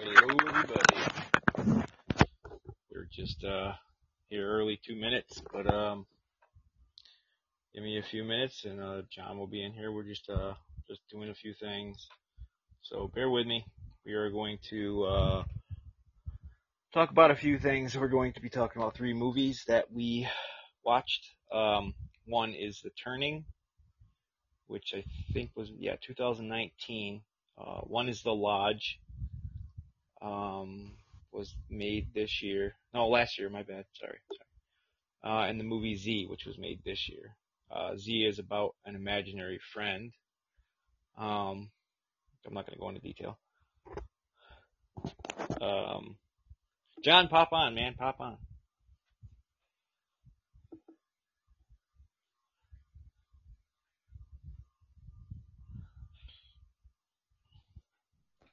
Hello, everybody. We're just uh, here early two minutes, but um, give me a few minutes, and uh, Jon will be in here. We're just uh, just doing a few things, so bear with me. We are going to uh, talk about a few things. We're going to be talking about three movies that we watched. Um, one is The Turning, which I think was yeah 2019. Uh, one is The Lodge, um, was made this year. No, last year. My bad. Sorry. Sorry. Uh, and the movie Z, which was made this year. Uh, Z is about an imaginary friend. Um, I'm not going to go into detail. Um, Jon, pop on, man, pop on.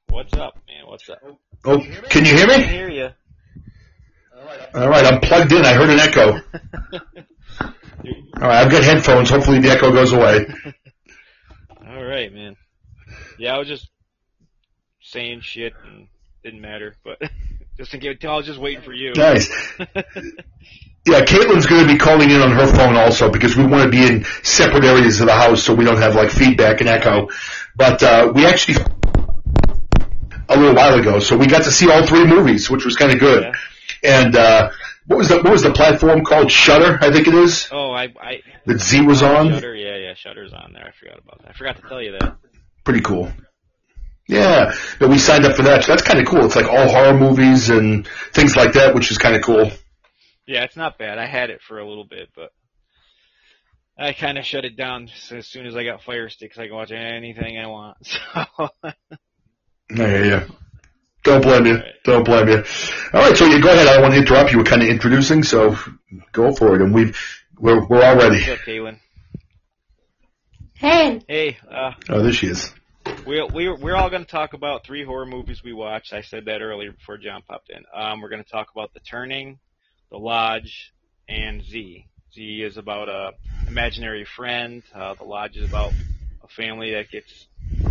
What's up, man? What's up? Oh, can you hear me? I me? hear you. All right, I'm plugged in. I heard an echo. All right, I've got headphones. Hopefully the echo goes away. All right, man. Yeah, I was just saying shit and didn't matter, but just in case, I was just waiting for you. Nice. Yeah, Kaitlyn's going to be calling in on her phone also because we want to be in separate areas of the house so we don't have like feedback and echo. But uh, we actually a little while ago, so we got to see all three movies, which was kind of good. Yeah. And uh, what was the what was the platform called? Shudder, I think it is. Oh, I, I, That Z was on. Shudder, yeah, yeah, Shudder's on there. I forgot about that. I forgot to tell you that. Pretty cool. Yeah, but we signed up for that. So that's kind of cool. It's like all horror movies and things like that, which is kind of cool. Yeah, it's not bad. I had it for a little bit, but I kind of shut it down as soon as I got Fire Sticks. I can watch anything I want. So, I hear you. Don't blame you. Don't blame you. All right, so you go ahead. I don't want to interrupt you. We're kind of introducing, so go for it. And we've we're we're all ready. what's up, Kaitlyn? Hey, Hey, uh, Oh, there she is. we we we're all going to talk about three horror movies we watched. I said that earlier before Jon popped in. Um, we're going to talk about The Turning, The Lodge, and Z. Z is about a imaginary friend. Uh, the Lodge is about a family that gets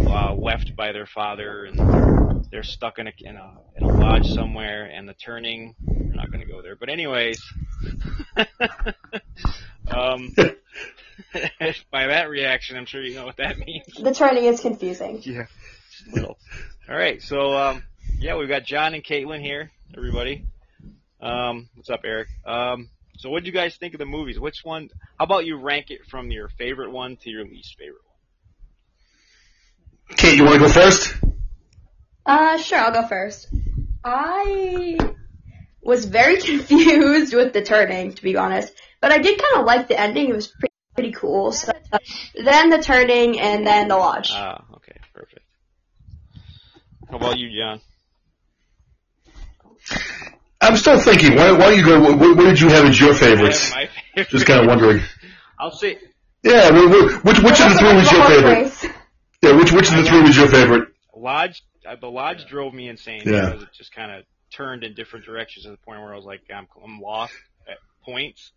uh, left by their father and they're stuck in a in a in a lodge somewhere. And The Turning, we're not going to go there. But anyways, um, by that reaction, I'm sure you know what that means. the turning is confusing. Yeah. Little. All right. So, um, yeah, we've got Jon and Kaitlyn here, everybody. Um, what's up, Eric? Um, so what do you guys think of the movies? Which one, how about you rank it from your favorite one to your least favorite one? Kate, you want to go first? Uh, sure, I'll go first. I was very confused with the turning, to be honest, but I did kind of like the ending. It was pretty, pretty cool. So then the turning, and then the lodge. Ah, okay, perfect. How about you, Jon? I'm still thinking. Why, why don't you go? What, what did you have as your favorites? My favorite. Just kind of wondering. I'll say Yeah, wh- wh- which which of the three was your favorite? Yeah, which which of the three was your favorite? Lodge. Uh, the Lodge drove me insane Yeah. because it just kind of turned in different directions to the point where I was like, I'm, I'm lost at points.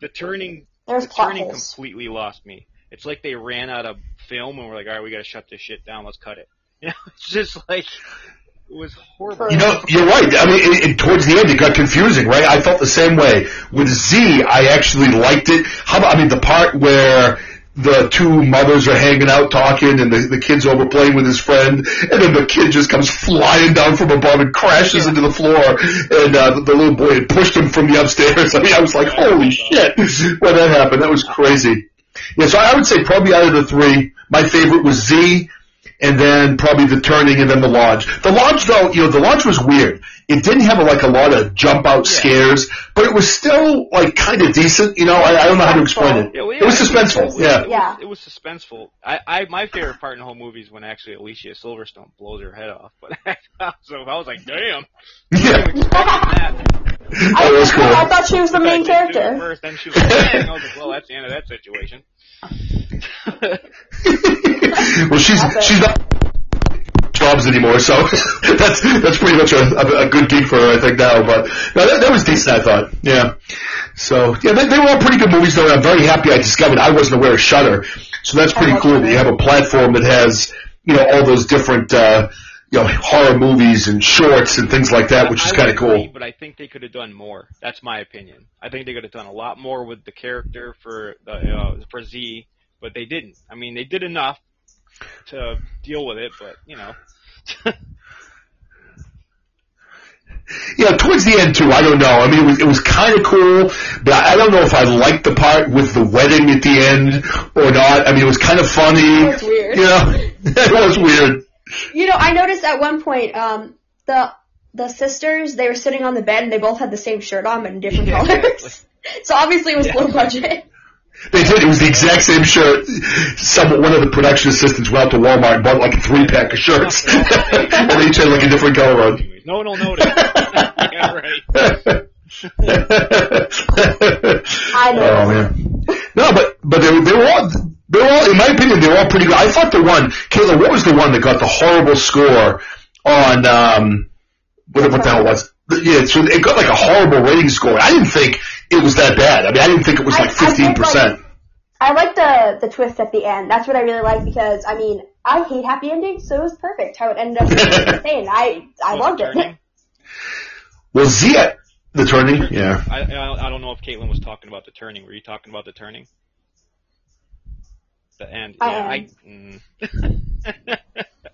The turning There's the turning holes. completely lost me. It's like they ran out of film and were like, all right, we got to shut this shit down. Let's cut it. You know, it's just like it was horrible. You know, you're right. I mean, it, it, towards the end, it got confusing, right? I felt the same way with Z. I actually liked it. How about? I mean, the part where the two mothers are hanging out talking, and the the kid's over playing with his friend, and then the kid just comes flying down from above and crashes into the floor, and uh, the, the little boy had pushed him from the upstairs. I mean, I was like, holy shit, when that happened, that was crazy. Yeah, so I would say probably out of the three, my favorite was Z and then probably the turning and then the lodge. The lodge though, you know, the lodge was weird. It didn't have like a lot of jump out scares, but it was still like kind of decent. You know, I, I don't know how to explain it. Yeah, well, It was suspenseful. It was, Yeah. it Yeah. was, it was suspenseful. I, I, my favorite part in the whole movie is when actually Alicia Silverstone blows her head off. But so I was like, damn. Yeah. I, That was cool. I thought she was the main I said, "Do it character. First, then she was like, "Dang." I was like, well, that's the end of that situation. well, she's she's not jobs anymore, so that's that's pretty much a, a, a good gig for her, I think now. But no, that, that was decent, I thought. Yeah. So yeah, they, they were all pretty good movies, though. I'm very happy I discovered I wasn't aware of Shudder, so that's pretty love cool that Shudder. you have a platform that has you know all those different. uh you know horror movies and shorts and things like that, which is kind of cool. But I think they could have done more. That's my opinion. I think they could have done a lot more with the character for the uh, for Z, but they didn't. I mean, they did enough to deal with it, but you know. Yeah, towards the end too. I don't know. I mean, it was it was kind of cool, but I don't know if I liked the part with the wedding at the end or not. I mean, it was kind of funny. It was weird. You know, it was weird. You know, I noticed at one point, um, the the sisters they were sitting on the bed and they both had the same shirt on but in different Yeah, colors. exactly. So obviously it was Yeah. low budget. They did. It was the exact same shirt. Some one of the production assistants went out to Walmart and bought like a three pack of shirts, and they each had like a different color on. No one will notice. yeah, right. I know. Oh man. No, but but they, were- they were all they were all in my opinion they were all pretty good. I thought the one Kayla, what was the one that got the horrible score on um what, what the hell was yeah, so it got like a horrible rating score. I didn't think it was that bad. I mean, I didn't think it was I- like fifteen percent. I like the the twist at the end. That's what I really like because I mean I hate happy endings, so it was perfect how it ended up being insane. I I Was loved it it. turning? Well, Zia, the turning, yeah. I, I I don't know if Kaitlyn was talking about the turning. Were you talking about the turning? The end. I yeah, I mm.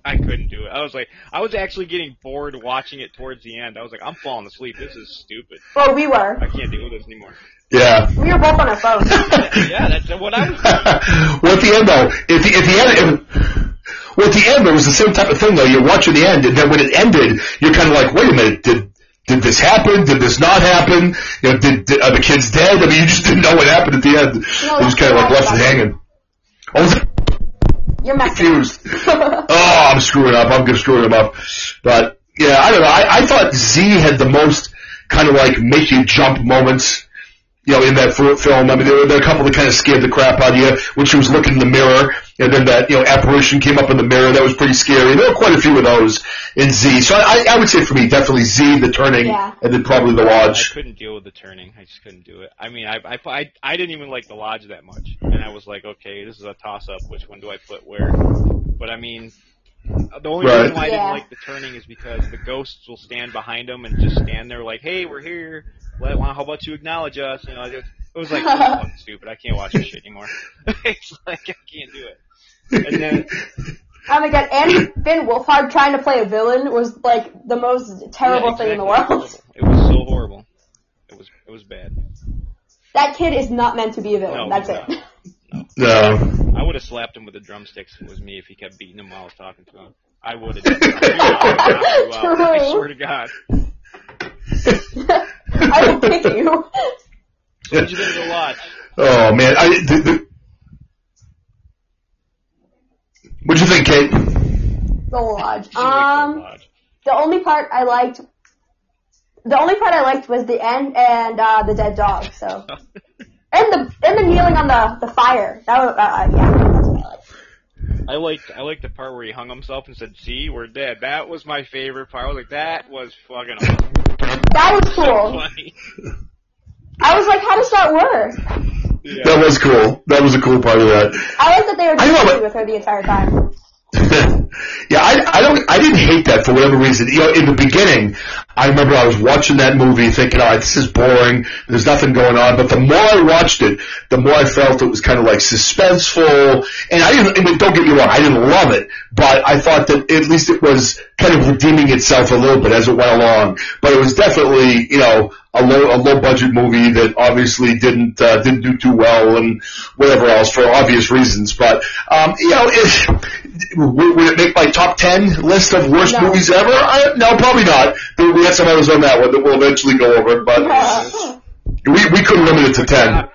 I couldn't do it. I was like, I was actually getting bored watching it towards the end. I was like, I'm falling asleep. This is stupid. Well, we were. I can't deal with this anymore. Yeah. We were both on our phones. yeah, that's what I was. well, at the end though, at the, at the end, it, well, at the end, it was the same type of thing though. You're watching the end, and then when it ended, you're kind of like, wait a minute, did did this happen? Did this not happen? You know, did, did are the kids dead? I mean, you just didn't know what happened at the end. No, you just kind of like left it hanging. I was You're confused. oh, I'm screwing up. I'm just screwing him up. But yeah, I don't know. I, I thought Z had the most kind of like make you jump moments. You know, in that film, I mean, there were, there were a couple that kind of scared the crap out of you when she was looking in the mirror, and then that you know apparition came up in the mirror. That was pretty scary. There were quite a few of those in Z. So I, I would say for me, definitely Z, the turning, Yeah. and then probably the I lodge. couldn't deal with the turning. I just couldn't do it. I mean, I, I, I, I didn't even like the lodge that much, and I was like, okay, this is a toss up. Which one do I put where? But I mean, the only Right. reason why I didn't like the turning is because the ghosts will stand behind them and just stand there like, hey, we're here. Let, well, how about you acknowledge us? You know, it, it was like this is fucking stupid. I can't watch this shit anymore. it's like I can't do it. And then Oh my god, and Finn Wolfhard trying to play a villain was like the most terrible yeah, thing in the world. It was so horrible. It was it was bad. That kid is not meant to be a villain. No, That's he's it. No. I would have slapped him with the drumsticks if it was me if he kept beating him while I was talking to him. I would have. I swear to God. I will kick you. What did you think of the? Oh man, I the, the, what'd you think, Kate? The lodge. Did the Um, lodge? the only part I liked, the only part I liked was the end and uh, the dead dog. So, and the and the kneeling on the the fire. That was uh, uh, yeah. That's what I liked. I liked I liked the part where he hung himself and said, "See, we're dead." That was my favorite part. I was like, "That was fucking awesome. That was cool. funny." I was like, how does that work? Yeah. That was cool. That was a cool part of that. I like that they were I know, just but- with her the entire time. Yeah, I, I don't, I didn't hate that for whatever reason. You know, in the beginning, I remember I was watching that movie thinking, all right, this is boring. There's nothing going on. But the more I watched it, the more I felt it was kind of like suspenseful. And I didn't, mean, don't get me wrong, I didn't love it, but I thought that at least it was kind of redeeming itself a little bit as it went along. But it was definitely, you know, a low, a low budget movie that obviously didn't, uh, didn't do too well and whatever else for obvious reasons. But, um, you know, it, would, would it make my top ten list of worst No. movies ever? I, no, probably not. But we had some others on that one that we'll eventually go over. But we we couldn't limit it to ten.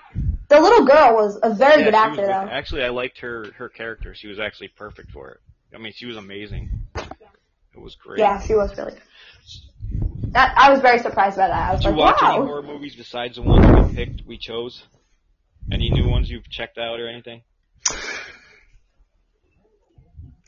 The little girl was a very Yeah, good she was actor though. Actually, I liked her her character. She was actually perfect for it. I mean, she was amazing. It was great. Yeah, she was really good. That I was very surprised by that. I was Did you like, watch any horror movies besides the ones we picked, we chose? Any new ones you've checked out or anything?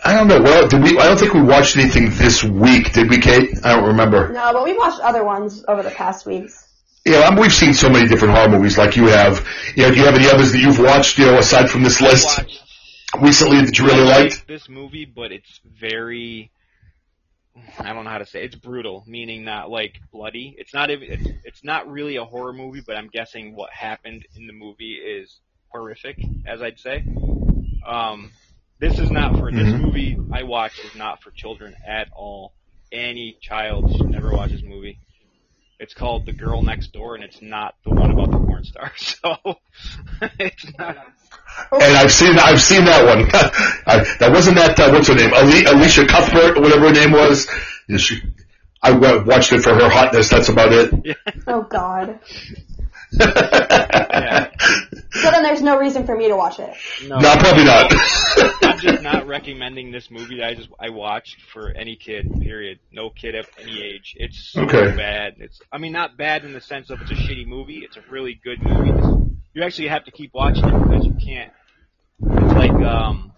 I don't know. Well, did we? I don't think we watched anything this week, did we, Kate? I don't remember. No, but we watched other ones over the past weeks. Yeah, I mean, we've seen so many different horror movies, like you have. You know, do you have any others that you've watched? You know, aside from this list recently that you really I liked? this movie, but it's very I don't know how to say. It. It's brutal, meaning not like bloody. It's not even. It's, it's not really a horror movie, but I'm guessing what happened in the movie is horrific, as I'd say. Um, this is not for this Mhm. movie I watched is not for children at all. Any child should never watch this movie. It's called The Girl Next Door, and it's not the one about the porn star. So it's not. And I've seen I've seen that one. I, that wasn't that uh, what's her name? Ali, Elisha Cuthbert, whatever her name was. Yeah, she, I watched it for her hotness. That's about it. Oh God. Yeah. So then there's no reason for me to watch it. No, No, probably not. I'm just not recommending this movie that I just I watched for any kid. Period. No kid at any age. It's so Okay. bad. It's I mean not bad in the sense of it's a shitty movie. It's a really good movie. It's- you actually have to keep watching it because you can't. It's like um,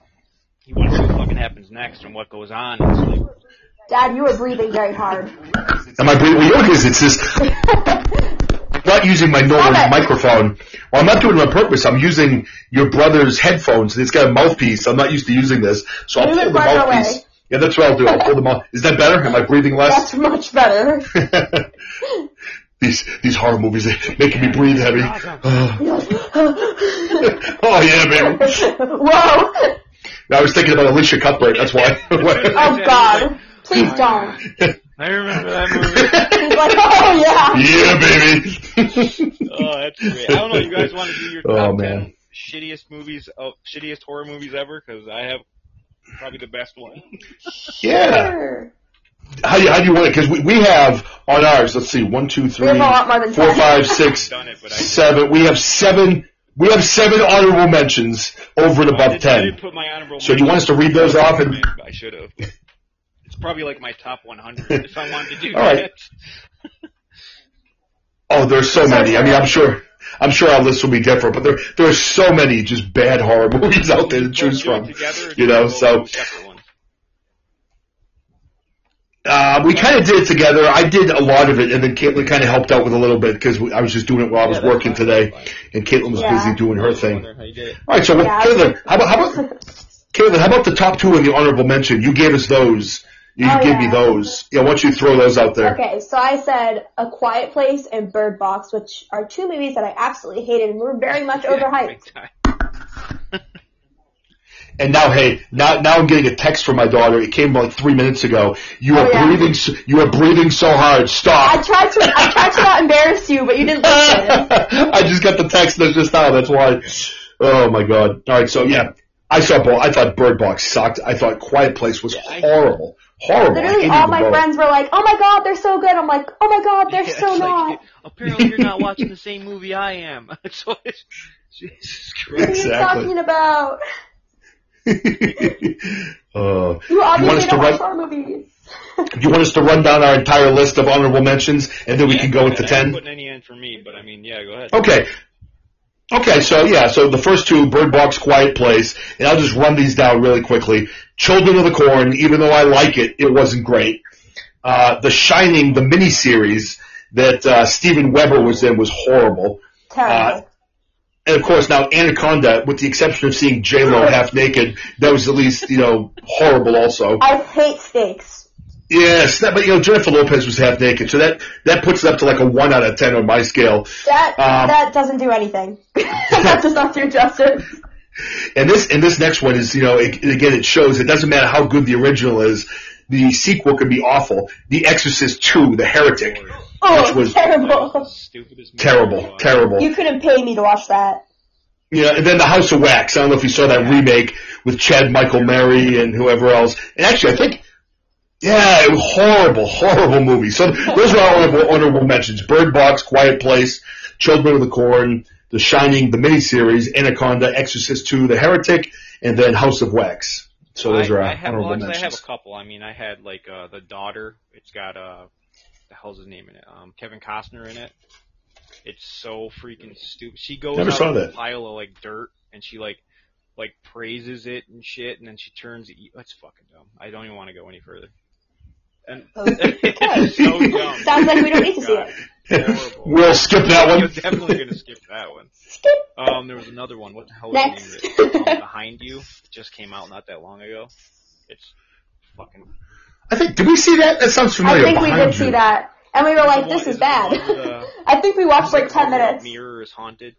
you want to see what fucking happens next and what goes on. It's like Dad, you were breathing very hard. Am I breathing? Well, you know it is? It's this. I'm not using my normal microphone. Well, I'm not doing it on purpose. I'm using your brother's headphones. It's got a mouthpiece. I'm not used to using this, so I'll Move pull the mouthpiece. away. Yeah, that's what I'll do. I'll pull the mouth. Is that better? Am I breathing less? That's much better. these these horror movies they making me breathe heavy. oh oh yeah, man. Whoa! I was thinking about Elisha Cuthbert. That's why. Oh God! Please oh don't. I remember that movie. He's like, oh yeah. yeah, baby. oh, that's great. I don't know. You guys want to do your Oh, top man. ten shittiest movies of shittiest horror movies ever? Because I have probably the best one. yeah. Sure. How do you, how do you want it? Because we, we have on ours. Let's see, one, two, three, We have a lot more than four, 10. five, six, it, seven. We have seven. We have seven honorable mentions over and above ten. did put my honorable. So do you want us to read those off? And I should have. It's probably like my top 100 if I wanted to do All right. that. oh, there's so many. I mean, I'm sure. I'm sure our list will be different, but there there are so many just bad horror movies out there to choose from. together You know, so uh, we kind of did it together. I did a lot of it, and then Kaitlyn kind of helped out with a little bit because I was just doing it while I was Yeah, working today, fine. and Kaitlyn was Yeah. busy doing her thing. Wonder how you did it. All right, so what, Yeah, I Kaitlyn, how about how about Kaitlyn? How about the top two in the honorable mention? You gave us those. You Oh, gave me those. Yeah, why don't you throw those out there? Okay, so I said A Quiet Place and Bird Box, which are two movies that I absolutely hated and were very much overhyped. And now, hey, now now I'm getting a text from my daughter. It came like three minutes ago. You Oh, are yeah. breathing. So, you are breathing so hard. Stop. I Stop. tried to I tried to not embarrass you, but you didn't listen. I just got the text that's just now. That's why. Oh my god. All right, so yeah, I saw. I thought Bird Box sucked. I thought Quiet Place was I- horrible. Horrible. Literally all my both. friends were like, "Oh my god, they're so good." I'm like, "Oh my god, they're Yeah, so it's like, not." apparently you're not watching the same movie I am. so it's, Jesus What are Christ. you Exactly. talking about? uh, You want us obviously to don't run- watch horror movies. do you want us to run down our entire list of honorable mentions, and then we can go into I haven't ten? putting any in for me, but I mean, yeah, go ahead. Okay. Okay, so yeah, so the first two, Bird Box, Quiet Place, and I'll just run these down really quickly. Children of the Corn, even though I like it, it wasn't great. Uh, the Shining, the miniseries that uh, Steven Weber was in was horrible. Terrible. And of course now Anaconda, with the exception of seeing J-Lo half naked, that was at least, you know, horrible also. I hate steaks. Yes, that, but you know, Jennifer Lopez was half naked, so that, that puts it up to like a 1 out of 10 on my scale. That Um, that doesn't do anything. that does not do justice. And this and this next one is, you know, it, again, it shows it doesn't matter how good the original is. The sequel can be awful. The Exorcist 2, The Heretic, Oh, Which was- terrible. Stupidest movie terrible, terrible. You couldn't pay me to watch that. Yeah, and then The House of Wax. I don't know if you saw that remake with Chad Michael Murray and whoever else. And actually, I think, yeah, it was horrible, horrible movie. So those are our honorable, honorable mentions: Bird Box, Quiet Place, Children of the Corn, The Shining, the miniseries, Anaconda, Exorcist 2, The Heretic, and then House of Wax. So those I, are I have, honorable well, I have a couple. I mean, I had like uh, the daughter. It's got uh, the hell's his name in it? Um, Kevin Costner in it. It's so freaking stupid. She goes Never out saw that. a pile of like dirt and she like like praises it and shit, and then she turns. E- That's fucking dumb. I don't even want to go any further. And it's so dumb. Sounds like we don't need to see it. Horrible. We'll skip that one. You're one. definitely gonna skip that one. Skip. Um, there was another one. What the hell was Next. the name of it? Um, Behind You. It just came out not that long ago. It's fucking. I think did we see that? That sounds familiar. I familiar. think we did you. see that, and we were like, "This is is it the bad." one with, uh, I think we watched like ten minutes. Mirror is haunted.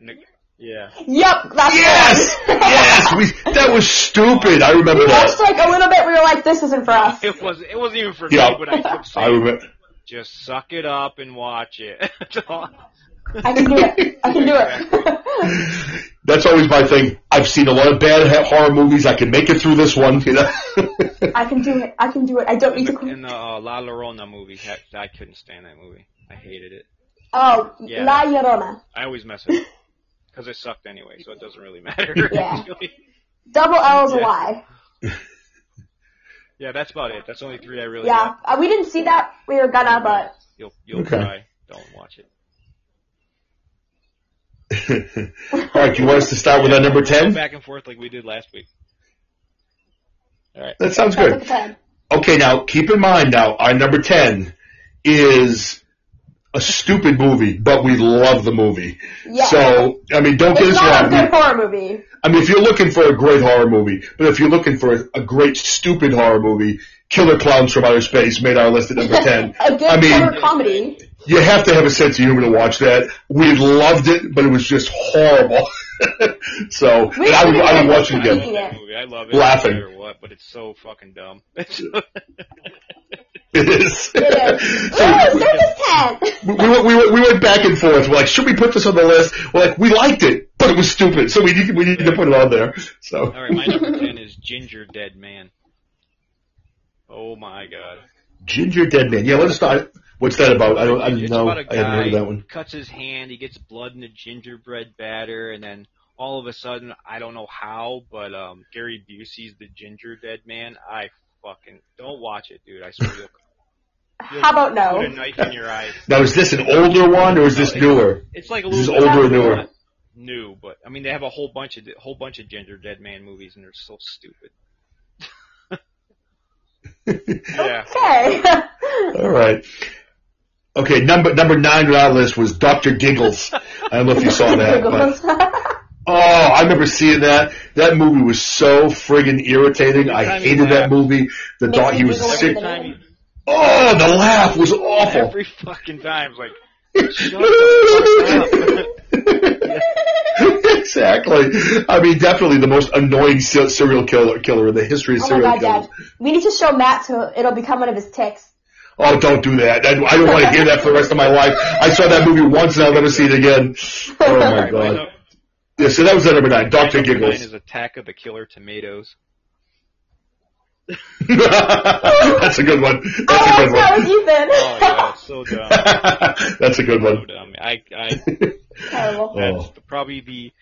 And the, yeah. Yep, that's Yes, the yes. We that was stupid. I remember we watched that. like a little bit. We were like, "This isn't for us." It was. It wasn't even for Yeah. me, but I kept I saying, remember. just suck it up and watch it. I can do it. I can do it. That's always my thing. I've seen a lot of bad horror movies. I can make it through this one. You know. I can do it. I can do it. I don't need to. In the uh, La Llorona movie, heck, I couldn't stand that movie. I hated it. Oh, Yeah. La Llorona. I always mess it up because it sucked anyway, so it doesn't really matter. Yeah. actually. Double L is a Yeah. lie. yeah, that's about it. That's only three I really. Yeah, got. uh, we didn't see that. We were gonna, but You'll you'll Okay. cry. Don't watch it. All right. You want us to start with our number ten? back and forth like we did last week. All right. That sounds good. Okay, now keep in mind now our number ten is a stupid movie, but we love the movie. Yeah. So I mean, don't get It's us not a wrong. good horror movie. I mean, if you're looking for a great horror movie, but if you're looking for a, a great stupid horror movie, Killer Clowns from Outer Space made our list at number ten. a good I mean- horror comedy. You have to have a sense of humor to watch that. We loved it, but it was just horrible. so We and I would, I would even watch it again. love it. movie. I love it. Laughing. No matter what, but it's so fucking dumb. It is. It is. Ooh, Circus Tent. we, we, we, went- we went back and forth. We're like, should we put this on the list? We're like, we liked it, but it was stupid, so we need, we need to put it on there. So, All right, my number ten is Gingerdead Man. Oh my god. Gingerdead Man. Yeah, let's start. What's that about? I don't, I didn't it's know. about a I hadn't heard of guy that one. cuts his hand, he gets blood in the gingerbread batter, and then all of a sudden, I don't know how, but um Gary Busey's the Gingerdead Man. I fucking don't watch it, dude. I swear you'll, you'll How about put a no? knife in your eye. Now, is this an older one or is this newer? It's like a This is little older or newer? not New, but I mean they have a whole bunch of whole bunch of Gingerdead Man movies, and they're so stupid. Yeah. Okay. All right. Okay, number number nine on our list was Doctor Giggles. I don't know if you saw that, but oh, I remember seeing that. That movie was so friggin' irritating. I Every time you hated that movie. The Makes dog, he was giggle sick. every Every time you, Oh, the laugh was awful. every fucking time, it's like shut the fuck up. exactly. I mean, definitely the most annoying serial killer killer in the history of Oh my serial god, killers. Dad. We need to show Matt so it'll become one of his ticks. Oh, don't do that. I, I don't want to hear that for the rest of my life. I saw that movie once and I'll never see it again. Oh my god. Num- Yeah, so that was at number nine. Doctor number nine is Attack of the Killer Tomatoes. That's a good one. I That's a watched good that one. with Ethan. Oh yeah, so dumb. That's a good So one. dumb. I, I, Terrible. Oh. that's probably the.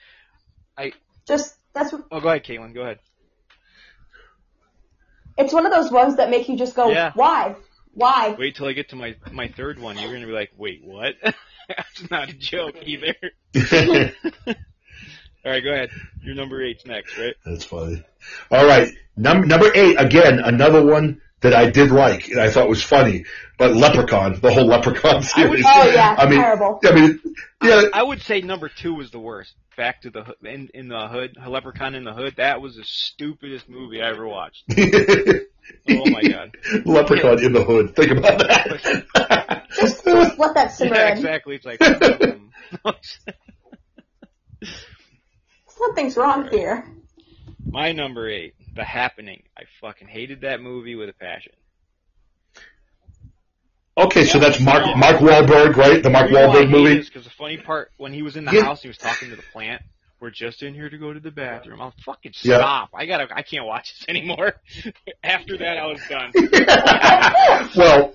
I. Just that's Oh, go ahead, Kaitlyn. Go ahead. it's one of those ones that make you just go, Yeah. why, why? Wait till I get to my my third one. You're gonna be like, wait, what? that's not a joke either. All right, go ahead. Your number eight's next, right? That's funny. All right, Num- number eight again, another one that I did like and I thought was funny, but Leprechaun, the whole Leprechaun series. Oh yeah, I mean, terrible. I mean, yeah, I would say number two was the worst. Back to the Hood- in in the hood, Leprechaun in the Hood. That was the stupidest movie I ever watched. Oh my god. Leprechaun in the hood. Think about that. Just, just let that simmer Yeah, in. exactly. It's like um, Something's wrong here. my number eight, The Happening. I fucking hated that movie with a passion. okay, so that's Mark Mark Wahlberg, right? The Mark Wahlberg movie. Because the funny part, when he was in the Yeah. house, he was talking to the plant. We're just in here to go to the bathroom. I'm fucking Yeah. stop. I gotta. I can't watch this anymore. After that, I was done. well,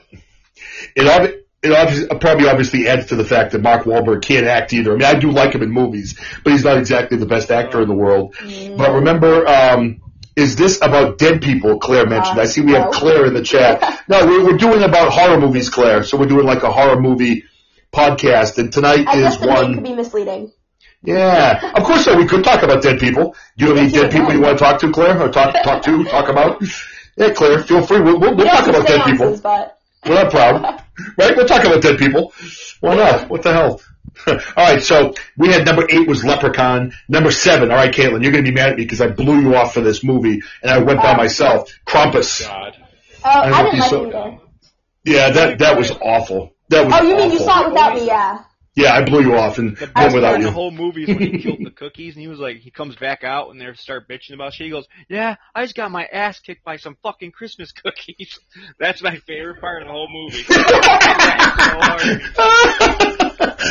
it ob- it obviously, probably obviously adds to the fact that Mark Wahlberg can't act either. I mean, I do like him in movies, but he's not exactly the best actor in the world. But remember, um, is this about dead people? Claire mentioned. Uh, I see we have. Claire in the chat. No, we're, we're doing about horror movies, Claire. So we're doing like a horror movie podcast, and tonight I is name could be misleading. Yeah, of course. So we could talk about dead people. Do you have any dead people you want to talk to, Claire, or talk talk to, talk about? Yeah, Claire, feel free. We'll, we'll, we'll talk about dead people. but We're not proud. right? We'll talk about dead people. Why not? What the hell? all right, so we had number eight was Leprechaun. Number seven, all right, Kaitlyn, you're going to be mad at me because I blew you off for this movie and I went by Oh. myself. Krampus. Oh, God. Oh, I I, hope didn't like saw- it either. Yeah, that that was awful. That was Oh, you mean you saw it without me? Yeah. Yeah, I blew you off and The went best part without of the whole movie is when he killed the cookies, and he was like, he comes back out and they start bitching about shit. He goes, "Yeah, I just got my ass kicked by some fucking Christmas cookies." That's my favorite part of the whole movie.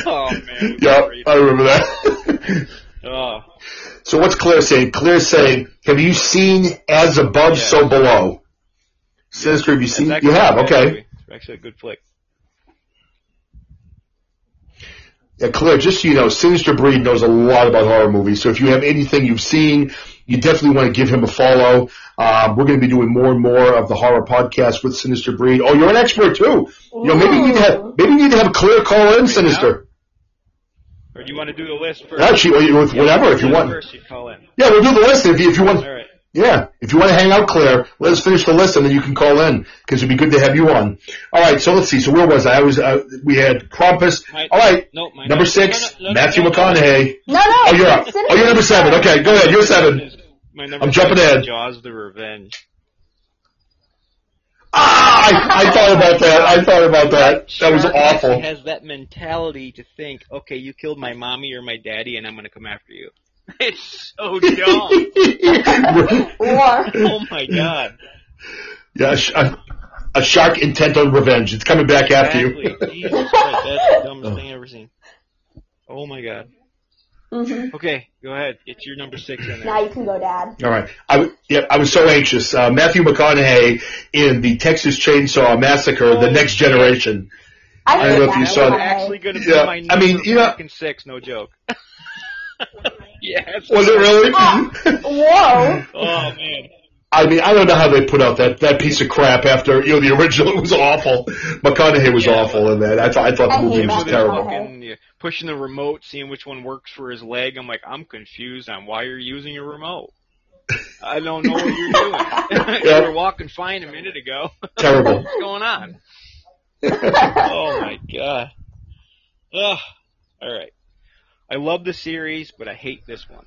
oh man, yeah. I remember that. Oh, so what's Claire saying? Claire's saying, have you seen As Above, Yeah. So Below? Sinister, have you seen? You have, okay. Actually a good flick. Yeah, Claire, just so you know, Sinister Breed knows a lot about horror movies. So if you have anything you've seen, you definitely want to give him a follow. Um, we're going to be doing more and more of the horror podcast with Sinister Breed. Oh, you're an expert too. You know, maybe you need to have maybe you need to have a Claire call in Sinister. Or do you want to do the list first? Actually, or you- with whatever if you want. First, you call in. Yeah, we'll do the list if you if you want. All right. Yeah, if you want to hang out, Claire, let us finish the list and then you can call in because it'd be good to have you on. All right, so let's see. So where was I? I was uh, we had Krampus. My- All right, No, my number six, no, no, no, Matthew no, no. McConaughey. No, no. Oh, you're up. Oh, you're number seven. Okay, go ahead. You're seven. My number I'm jumping seven is ahead. Jaws the Revenge. Ah, I, I thought about that. I thought about that. That was awful. actually has that mentality to think, okay, you killed my mommy or my daddy, and I'm going to come after you. It's so dumb. War. oh my god. yeah, a, a, a shark intent on revenge. It's coming back after you. Exactly. Jesus Christ, that's the dumbest thing I've ever seen. Oh my god. hmm Okay, go ahead. It's your number six in there. Now you can go, Dad. All right. I, w- yeah, I was so anxious. Uh, Matthew McConaughey in the Texas Chainsaw Massacre, The Oh, Next Generation. I, I don't hate know if you one. saw It's that. actually going to be Yeah, my I mean, you know- fucking six, no joke. yes. Was it really? Oh, whoa. Oh man. I mean, I don't know how they put out that, that piece of crap after, you know, the original was awful. McConaughey was Yeah. awful in that. I thought, I thought the oh, movie hate was Matthew terrible. McConaughey. Fucking, yeah, pushing the remote, seeing which one works for his leg. I'm like, I'm confused on why you're using a remote. I don't know what you're doing. you were walking fine a minute ago. Terrible. What's going on? Oh my god. Ugh. All right. I love the series, but I hate this one.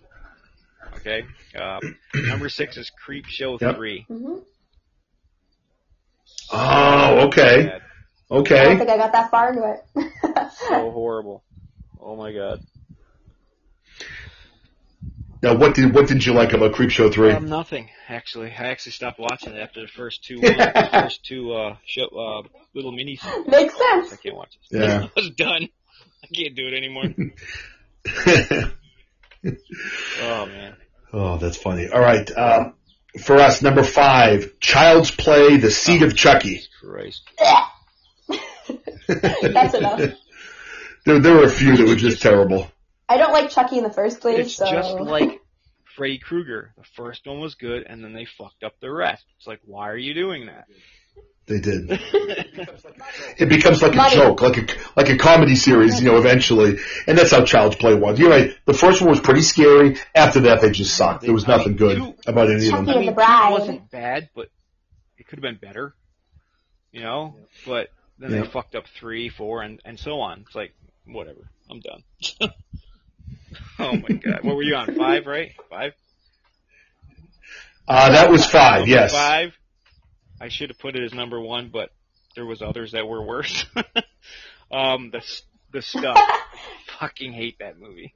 Okay. Um, number six is Creepshow Yep. three. hmm Oh, okay. Bad. I don't think I got that far into it. So horrible. Oh my god. Now, what did, what did you like about Creepshow 3? Um, nothing actually. I actually stopped watching it after the first two, the first two uh, show, uh, little minis. Makes sense. I can't watch it. Yeah. I was done. I can't do it anymore. Oh man. oh, that's funny. All right. Um, for us, number five, Child's Play, The Seed of Chucky. Christ. That's enough. There, there were a few that were just terrible. I don't like Chucky in the first place, It's so. just like Freddy Krueger. The first one was good, and then they fucked up the rest. It's like, why are you doing that? They did. It becomes like a Money. joke, like a like a comedy series, you know, eventually. And that's how Child's Play was. You're right. The first one was pretty scary. After that, they just sucked. There was nothing good about any of Chucky them. and I mean, the Bride. It wasn't bad, but it could have been better. You know? But then Yeah. they fucked up three, four, and, and so on. It's like, whatever. I'm done. oh my god. What were you on? Five, right? Five? Uh, that was five. Yes. Five. I should have put it as number one, but there was others that were worse. um, the the stuff. Fucking hate that movie.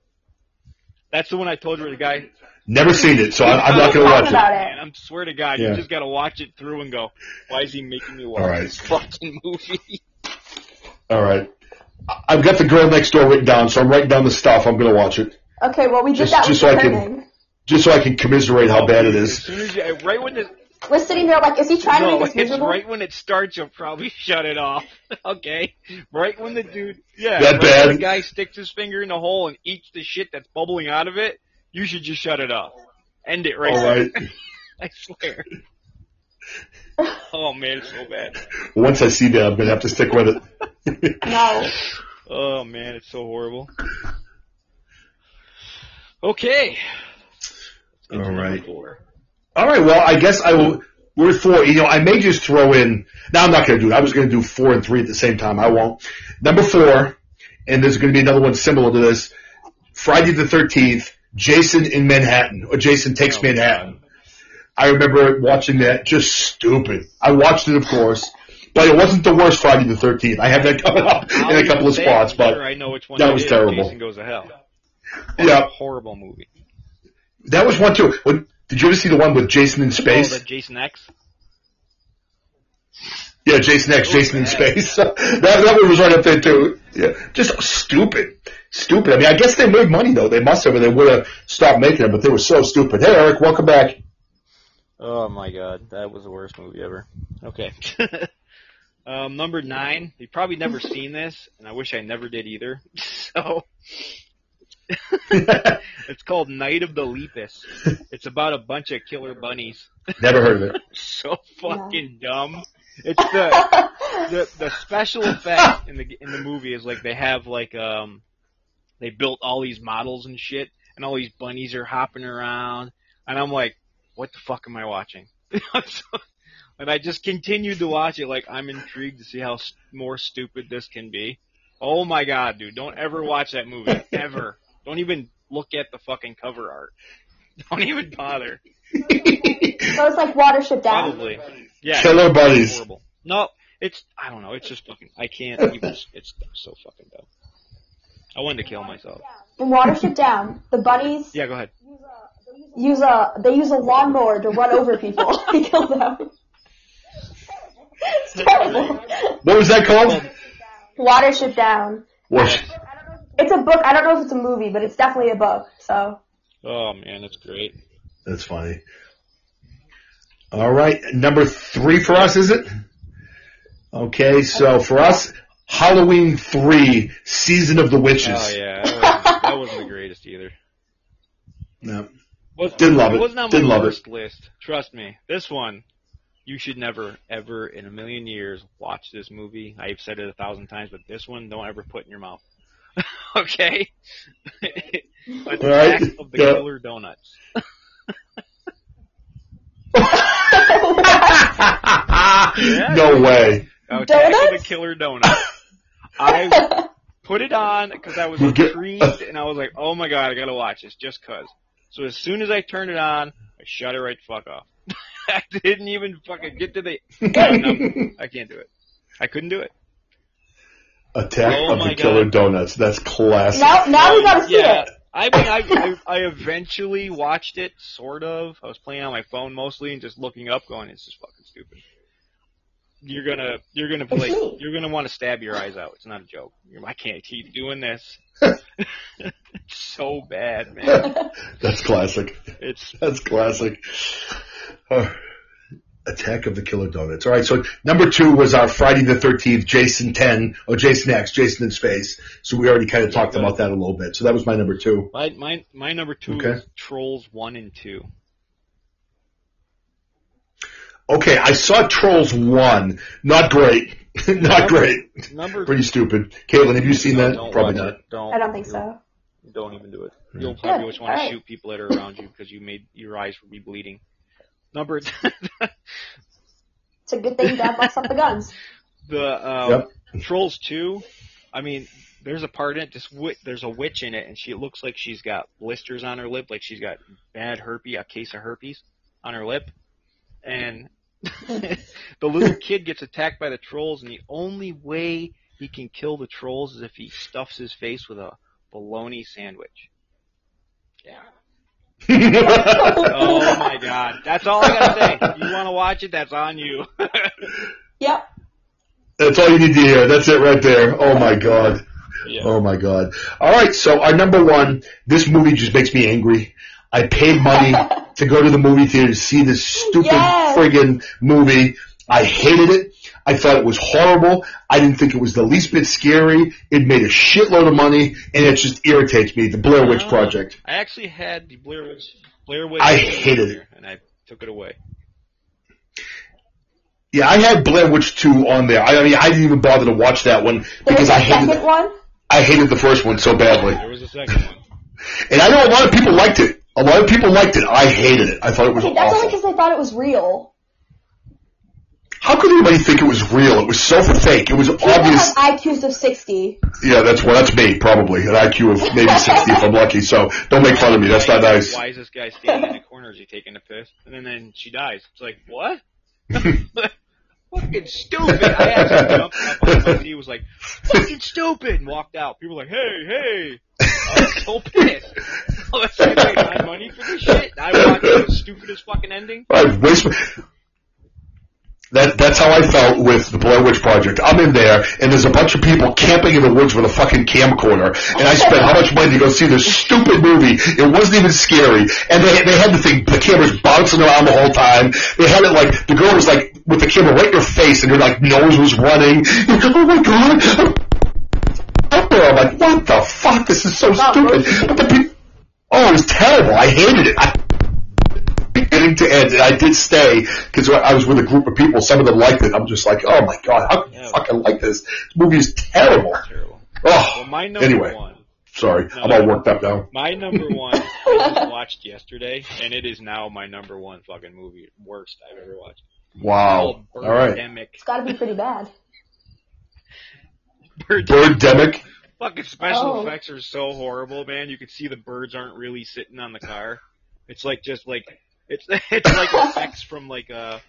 That's the one I told you the guy. Never seen it, so I, I'm not going to watch it. it. Man, I swear to God, Yeah. you just gotta watch it through and go, why is he making me watch All right. this fucking movie? All right. I- I've got the girl next door written down, so I'm writing down the stuff. I'm going to watch it Okay, well, we did Just- that just so I can- just so I can commiserate how bad it is. As soon as you, right when the, We're sitting there like, is he trying to make us it's miserable? right when it starts, you'll probably shut it off. okay? Right when the dude, yeah, That right bad? when the guy sticks his finger in the hole and eats the shit that's bubbling out of it, you should just shut it off. End it right All there. right. I swear. oh man, it's so bad. Once I see that, I'm going to have to stick with it. No. Oh man, it's so horrible. Okay. All right. Four. All right. Well, I guess I will. We're four. You know, I may just throw in. Now I'm not going to do it. I was going to do four and three at the same time. I won't. Number four, and there's going to be another one similar to this. Friday the 13th, Jason in Manhattan, or Jason takes Oh, Manhattan. I remember watching that. Just stupid. I watched it, of course, but it wasn't the worst Friday the 13th. I have that coming up I'll in a couple of spots, but sure I know which one that was is. terrible. Jason Goes to Hell. yeah, Horrible movie. that was one too. When, did you ever see the one with Jason in Oh, space? the Jason X. Yeah, Jason X, Jason in space. that that one was right up there too. Yeah, just stupid, stupid. I mean, I guess they made money though. They must have, or they would have stopped making them. But they were so stupid. Hey, Eric, welcome back. Oh my god, that was the worst movie ever. Okay. um, number nine. You've probably never seen this, and I wish I never did either. So it's called Night of the Lepus. It's about a bunch of killer bunnies. Never heard of it. So fucking dumb. It's the the the special effect in the in the movie is like they have like um they built all these models and shit, and all these bunnies are hopping around, and I'm like, what the fuck am I watching? and I just continued to watch it, like I'm intrigued to see how s- more stupid this can be. Oh my god, dude! Don't ever watch that movie ever. Don't even look at the fucking cover art. Don't even bother. So it's like Watership Down. Probably. Yeah. Killer bunnies. Horrible. No, it's I don't know. It's just fucking. I can't even. It's so fucking dumb. I wanted to kill myself. In Watership Down, the bunnies Yeah, go ahead. use a they use a lawnmower to run over people and kill them. It's terrible. What was that called? Watership Down. Was It's a book. I don't know if it's a movie, but it's definitely a book. So Oh man, that's great. that's funny. All right, number three for us, is it? Okay, so for us, Halloween three, Season of the Witches. Oh yeah, that wasn't, that wasn't the greatest either. No. Was, Didn't love it. it wasn't on Didn't my love it. list. Trust me, this one. You should never, ever in a million years watch this movie. I've said it a thousand times, but this one, don't ever put in your mouth. okay? Attack Right. of the Yeah. Killer Donuts. no way. Attack of the Killer Donuts. I put it on because I was You get- intrigued and I was like, oh my god, I gotta watch this just cause. So as soon as I turned it on, I shut it right the fuck off. I didn't even fucking get to the. No, I can't do it. I couldn't do it. Attack Oh of my the Killer God. Donuts. That's classic. now now we gotta see yeah, it. I mean, I, I I eventually watched it, sort of. I was playing on my phone mostly and just looking up, going, "It's just fucking stupid." You're gonna you're gonna play. You're gonna want to stab your eyes out. It's not a joke. You're, I can't keep doing this. it's so bad, man. That's classic. It's That's classic. Attack of the Killer Donuts. All right, so number two was our Friday the 13th, Jason 10, or Jason X, Jason in Space. So we already kind of talked good. about that a little bit. So that was my number two. my my my number two Okay. is Trolls one and two. Okay, I saw Trolls 1. Not great. not great. Number Pretty stupid. Kaitlyn, have you seen No, that? Probably not. Don't. I don't think so. Don't even do it. Hmm. You'll probably Good. just want to shoot people that are around you because you made your eyes will be bleeding. Number It's a good thing Dad bucks up the guns. the um, Yep. Trolls two. I mean, there's a part in it. This wi- there's a witch in it, and she looks like she's got blisters on her lip, like she's got bad herpes, a case of herpes on her lip, and the little kid gets attacked by the trolls, and the only way he can kill the trolls is if he stuffs his face with a bologna sandwich. Yeah. Oh my god. That's all I gotta say. If you wanna watch it, that's on you. Yep. That's all you need to hear. That's it right there. Oh my god. yeah. Oh my god. All right, so our number one, this movie just makes me angry. I paid money to go to the movie theater to see this stupid Yes. friggin' movie. I hated it. I thought it was horrible. I didn't think it was the least bit scary. It made a shitload of money, and it just irritates me. The Blair Witch. Project. I actually had the Blair Witch Blair Witch I hated it. and I took it away. Yeah, I had Blair Witch 2 on there. I, I mean, I didn't even bother to watch that one because There's a I hated second one. I hated the first one so badly. There was a second one. And I know a lot of people liked it. A lot of people liked it. I hated it. I thought it was Okay, that's only because I thought it was real. How could anybody think it was real? It was so fake. It was People obvious. have IQs of 60. Yeah, that's well, that's me probably an IQ of maybe sixty if I'm lucky. So don't make fun of me. That's not nice. Why is this guy standing in the corner? Is he taking a piss? And then, then she dies. It's like, what? fucking stupid. I actually jumped up on my knee, was like, fucking stupid, and walked out. People were like, hey, hey. I was so pissed. I was like, my money for this shit. I watched the stupidest fucking ending. I waste. That that's how I felt with the Blair Witch Project. I'm in there, and there's a bunch of people camping in the woods with a fucking camcorder, and I spent how much money to go see this stupid movie? It wasn't even scary, and they they had the thing, the camera's bouncing around the whole time. They had it like the girl was like with the camera right in her face, and her like nose was running. You're like, oh my god! Oh, I'm like, what the fuck? This is so stupid. But the pe- oh, it was terrible. I hated it. I, beginning to end, and I did stay because I was with a group of people. Some of them liked it. I'm just like, oh my god, how can you Yeah. fucking like this? This movie is terrible. Terrible. Oh, Well, my number anyway, one. sorry, I'm all worked up now. My number one, I just watched yesterday, and it is now my number one fucking movie. Worst I've ever watched. Wow. All right. It's gotta be pretty bad. Birdemic. Birdemic. Fucking special Oh. effects are so horrible, man. You can see the birds aren't really sitting on the car. It's like just like it's it's like effects from like uh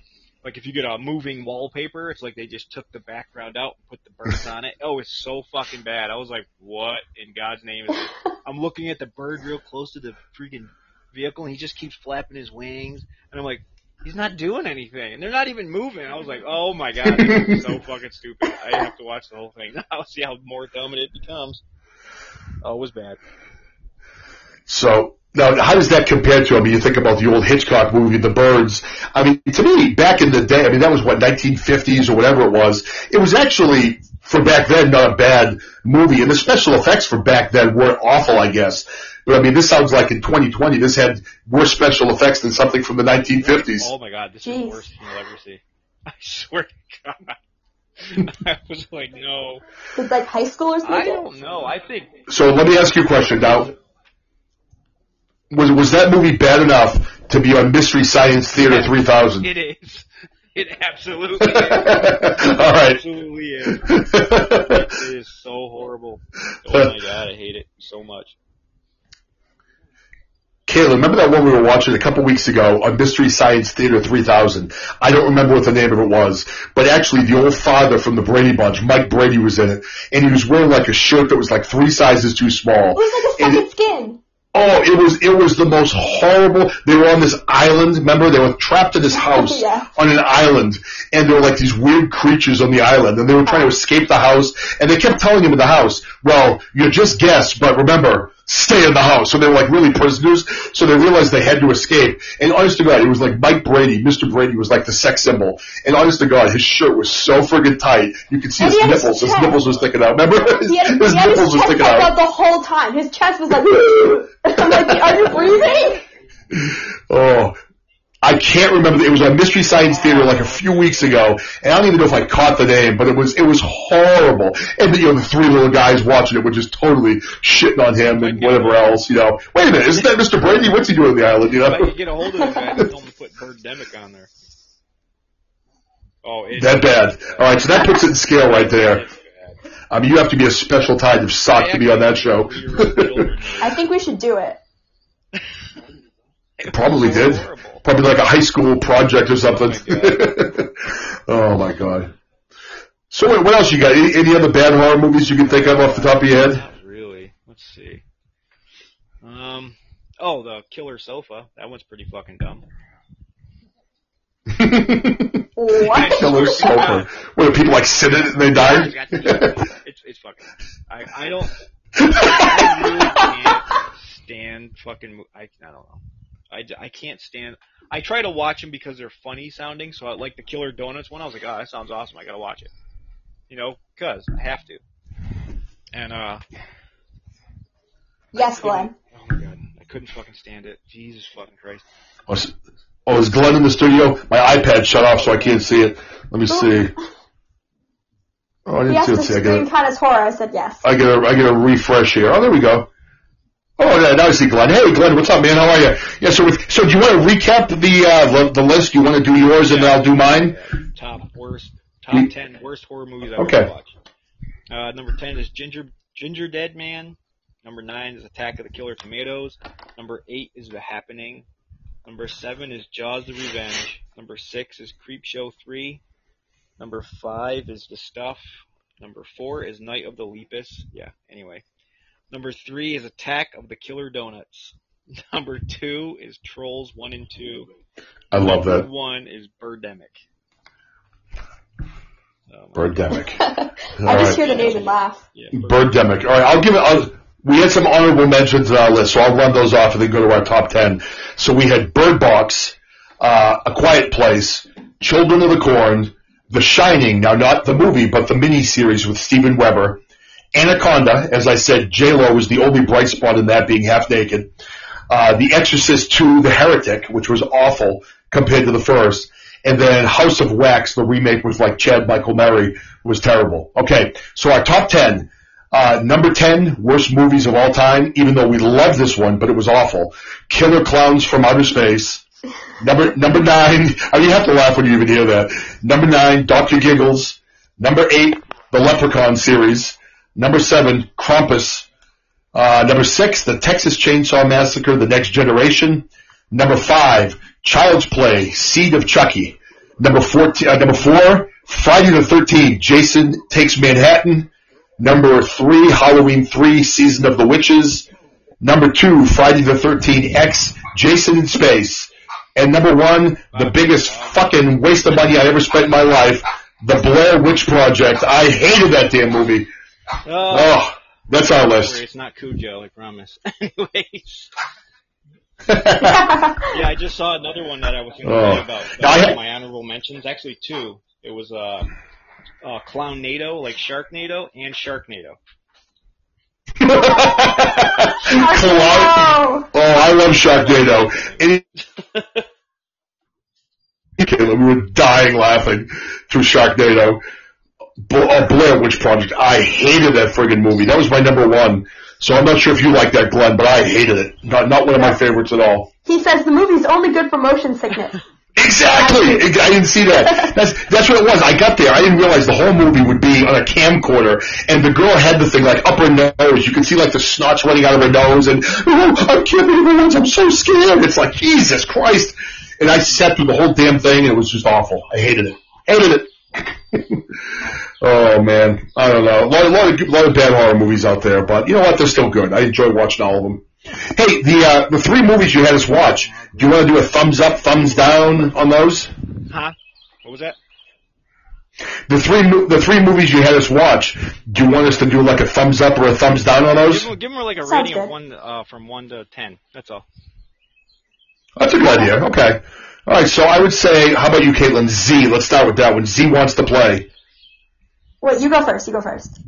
like if you get a moving wallpaper, it's like they just took the background out and put the birds on it. Oh, it's so fucking bad. I was like, what in God's name is this? I'm looking at the bird real close to the freaking vehicle and he just keeps flapping his wings and I'm like, he's not doing anything and they're not even moving. I was like, oh my god, this is so fucking stupid. I have to watch the whole thing now, see how more dumb it becomes. Oh, it was bad. So now, how does that compare to? I mean, you think about the old Hitchcock movie, The Birds. I mean, to me, back in the day, I mean, that was what 1950s or whatever it was. It was actually for back then not a bad movie, and the special effects for back then weren't awful, I guess. But I mean, this sounds like in 2020, this had worse special effects than something from the 1950s. Oh my god, this is Jeez. the worst thing you'll ever see. I swear to God. I was like, no. It's like high schoolers I make it? don't know. I think So let me ask you a question now. Was was that movie bad enough to be on Mystery Science Theater 3000? it is. It absolutely is. All right. Absolutely is. It is so horrible. Oh my god, I hate it so much. Kayla, remember that one we were watching a couple weeks ago on Mystery Science Theater 3000? I don't remember what the name of it was, but actually the old father from the Brady Bunch, Mike Brady was in it, and he was wearing like a shirt that was like three sizes too small. It was like a And second it- skin. Oh, it was it was the most horrible. They were on this island. Remember, they were trapped in this house Yeah. on an island, and there were like these weird creatures on the island, and they were trying to uh-huh. escape the house. And they kept telling him in the house, "Well, you're just guests, but remember, stay in the house." So they were like really prisoners. So they realized they had to escape. And honest to God, it was like Mike Brady, Mr. Brady was like the sex symbol. And honest to God, his shirt was so friggin' tight, you could see And his had his nipples. His nipples were sticking out. Remember, his, He had, his he nipples were sticking out. out. the whole time. His chest was like, I'm like, are you breathing? Oh, I can't remember. It was on Mystery Science Theater like a few weeks ago, and I don't even know if I caught the name, but it was it was horrible. And the, you know, the three little guys watching it were just totally shitting on him and whatever else. You know, wait a minute, isn't that Mr. Brady? What's he doing on the island? You If I know, could get a hold of this guy and tell him to put Birdemic on there. Oh, it's that bad. All right, so that puts it in scale right there. I mean, you have to be a special type of sock to be on that show. I think we should do it. It Probably did. horrible. Probably like a high school project or something. Oh my god. So wait, what else you got? Any, any other bad horror movies you can think of off the top of your head? Not really. Let's see. Um. Oh, the Killer Sofa. That one's pretty fucking dumb. What? Killer sofa. Where people like sit in it and they die? it's it's fucking. I I don't. I really can't stand fucking. mo- I I don't know. I, j- I can't stand. I try to watch them because they're funny sounding. So I, like the Killer Donuts one, I was like, oh, that sounds awesome. I gotta watch it. You know, cause I have to. And uh, Yes, Glenn. oh my god, I couldn't fucking stand it. Jesus fucking Christ. Oh, is- oh, is Glenn in the studio? My iPad shut off so I can't see it. Let me see. Oh, I didn't Yes, see the it. See, I screen gotta, count horror. I said yes. I gotta, I gotta refresh here. Oh, there we go. Oh, yeah, now I see Glenn. Hey, Glenn, what's up, man? How are you? Yeah, so with, so do you want to recap the, uh, the, the list? You want to do yours and I'll do mine? Top worst, top ten worst horror movies I've Okay. ever watched. Uh, number ten is Ginger Gingerdead Man. Number nine is Attack of the Killer Tomatoes. Number eight is The Happening. Number seven is Jaws: The Revenge. Number six is Creepshow Three. Number five is The Stuff. Number four is Night of the Lepus. Yeah. Anyway. Number three is Attack of the Killer Donuts. Number two is Trolls One and Two. I love Number that. one is Birdemic. Um, Birdemic. I just right. hear the name and laugh. Yeah, Birdemic. All right, I'll give it. I'll, we had some honorable mentions on our list, so I'll run those off and then go to our top ten. So we had Bird Box, uh, A Quiet Place, Children of the Corn, The Shining. Now, not the movie, but the mini series with Steven Weber. Anaconda, as I said, J Lo was the only bright spot in that, being half naked. Uh, the Exorcist 2, The Heretic, which was awful compared to the first. And then House of Wax, the remake with like Chad Michael Murray, was terrible. Okay, so our top 10. Uh, number 10, worst movies of all time, even though we love this one, but it was awful. Killer Clowns from Outer Space. Number, number 9, I mean, you have to laugh when you even hear that. Number 9, Dr. Giggles. Number 8, the Leprechaun series. Number 7, Krampus. Uh, number 6, the Texas Chainsaw Massacre, The Next Generation. Number 5, Child's Play, Seed of Chucky. Number 14, uh, number 4, Friday the 13th, Jason Takes Manhattan. Number 3, Halloween 3, Season of the Witches. Number 2, Friday the 13th, X, Jason in Space. And number 1, the biggest fucking waste of money I ever spent in my life, The Blair Witch Project. I hated that damn movie. Oh, Oh, that's our don't list. it's not Cujo, I promise. Anyways, yeah, I just saw another one that I was going to Oh. say about. I That had- my honorable mentions, actually two. It was uh, uh, Clownado, like Sharknado, and Sharknado. Clown. Oh, Oh, I love Sharknado. And it- Caleb, we were dying laughing through Sharknado. Bla- uh, Blair Witch Project. I hated that friggin' movie. That was my number one. So I'm not sure if you like that, Glenn, but I hated it. Not not one of my favorites at all. he says the movie's only good for motion sickness. Exactly. I didn't see that. That's that's what it was. I got there. I didn't realize the whole movie would be on a camcorder, and the girl had the thing like up her nose. You could see like the snots running out of her nose, and oh, I can't believe it. I'm so scared. It's like Jesus Christ. And I sat through the whole damn thing, and it was just awful. I hated it. Hated it. Oh man, I don't know. A lot, a lot of a lot of bad horror movies out there, but you know what? They're still good. I enjoy watching all of them. Hey, the uh, the three movies you had us watch. Do you want to do a thumbs up, thumbs down on those? Huh? What was that? The three mo- the three movies you had us watch. Do you want us to do like a thumbs up or a thumbs down on those? them, give them like a Sounds rating good. of one uh, from one to ten. That's all. That's a good idea. Okay. All right. So I would say, how about you, Kaitlyn? Z. Let's start with that one. Z wants to play. Wait, you go first. You go first.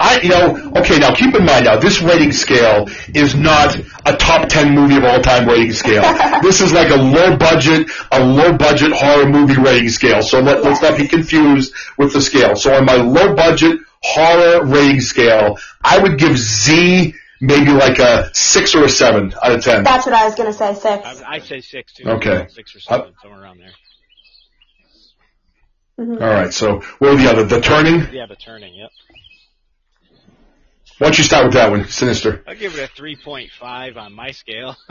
I, you know, okay. Now keep in mind, now this rating scale is not a top ten movie of all time rating scale. this is like a low budget, a low budget horror movie rating scale. So let, let's not be confused with the scale. So on my low budget horror rating scale, I would give Z maybe like a six or a seven out of ten. That's what I was gonna say. Six. I, I'd say six too. Okay. Six or seven, somewhere around there. Mhm. All right. So what are the other? The turning. Yeah, the turning. Yep. Why don't you start with that one? Sinister. I'll give it a three point five on my scale.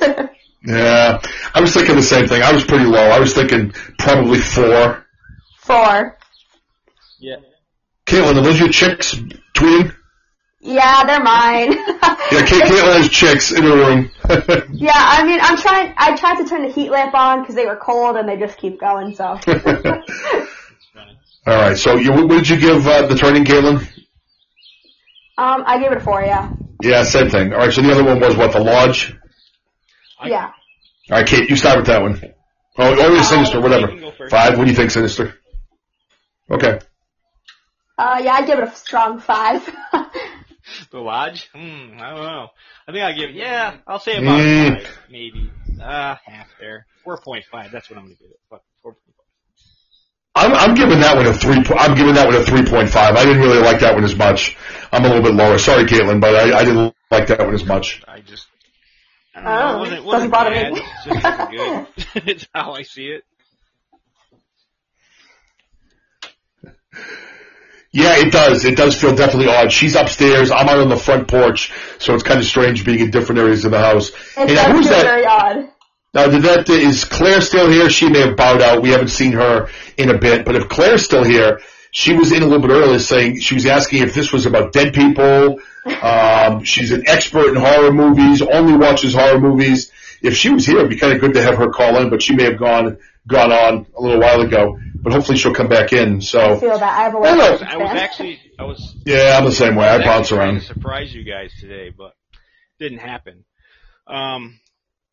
Yeah, I was thinking the same thing. I was pretty low. I was thinking probably four. Four. yeah. Kaitlyn, are those your chicks tweeting? Yeah, they're mine. Yeah, Ca- Kaitlyn has chicks in her room. yeah, I mean, I'm trying. I tried to turn the heat lamp on because they were cold, and they just keep going. So. All right. So you, what did you give uh, the turning, Kaitlyn? um, I gave it a four. Yeah. Yeah, same thing. All right. So the other one was what? The lodge. I- Yeah. All right, Kate, you start with that one. Oh, or the sinister, whatever. you can go first. Five. What do you think, sinister? Okay. Uh, yeah, I'd give it a strong five. The lodge? Hmm, I don't know. I think I'll give yeah, I'll say about Mm. five, maybe. Uh, half there. 4.5, that's what I'm gonna give it. Fuck, 4.5. I'm, I'm giving that one a three. I'm giving that one a three point five. I didn't really like that one as much. I'm a little bit lower. Sorry, Kaitlyn, but I, I didn't like that one as much. I just, I don't know. Oh, It wasn't, doesn't wasn't bother bad. me. It just good. it's how I see it. Yeah, it does. It does feel definitely odd. She's upstairs. I'm out on the front porch, so it's kind of strange being in different areas of the house. It Hey, now, who's that? very odd. Now, did that is Claire still here? She may have bowed out. We haven't seen her in a bit. But if Claire's still here, she was in a little bit earlier, saying she was asking if this was about dead people. Um, she's an expert in horror movies. Only watches horror movies. If she was here, it'd be kind of good to have her call in. But she may have gone gone on a little while ago. But hopefully she'll come back in. So I So feel that. I have a I lot know. of I was actually, I was yeah, I'm the same way. I was bounce around. to surprise you guys today, but didn't happen. Um,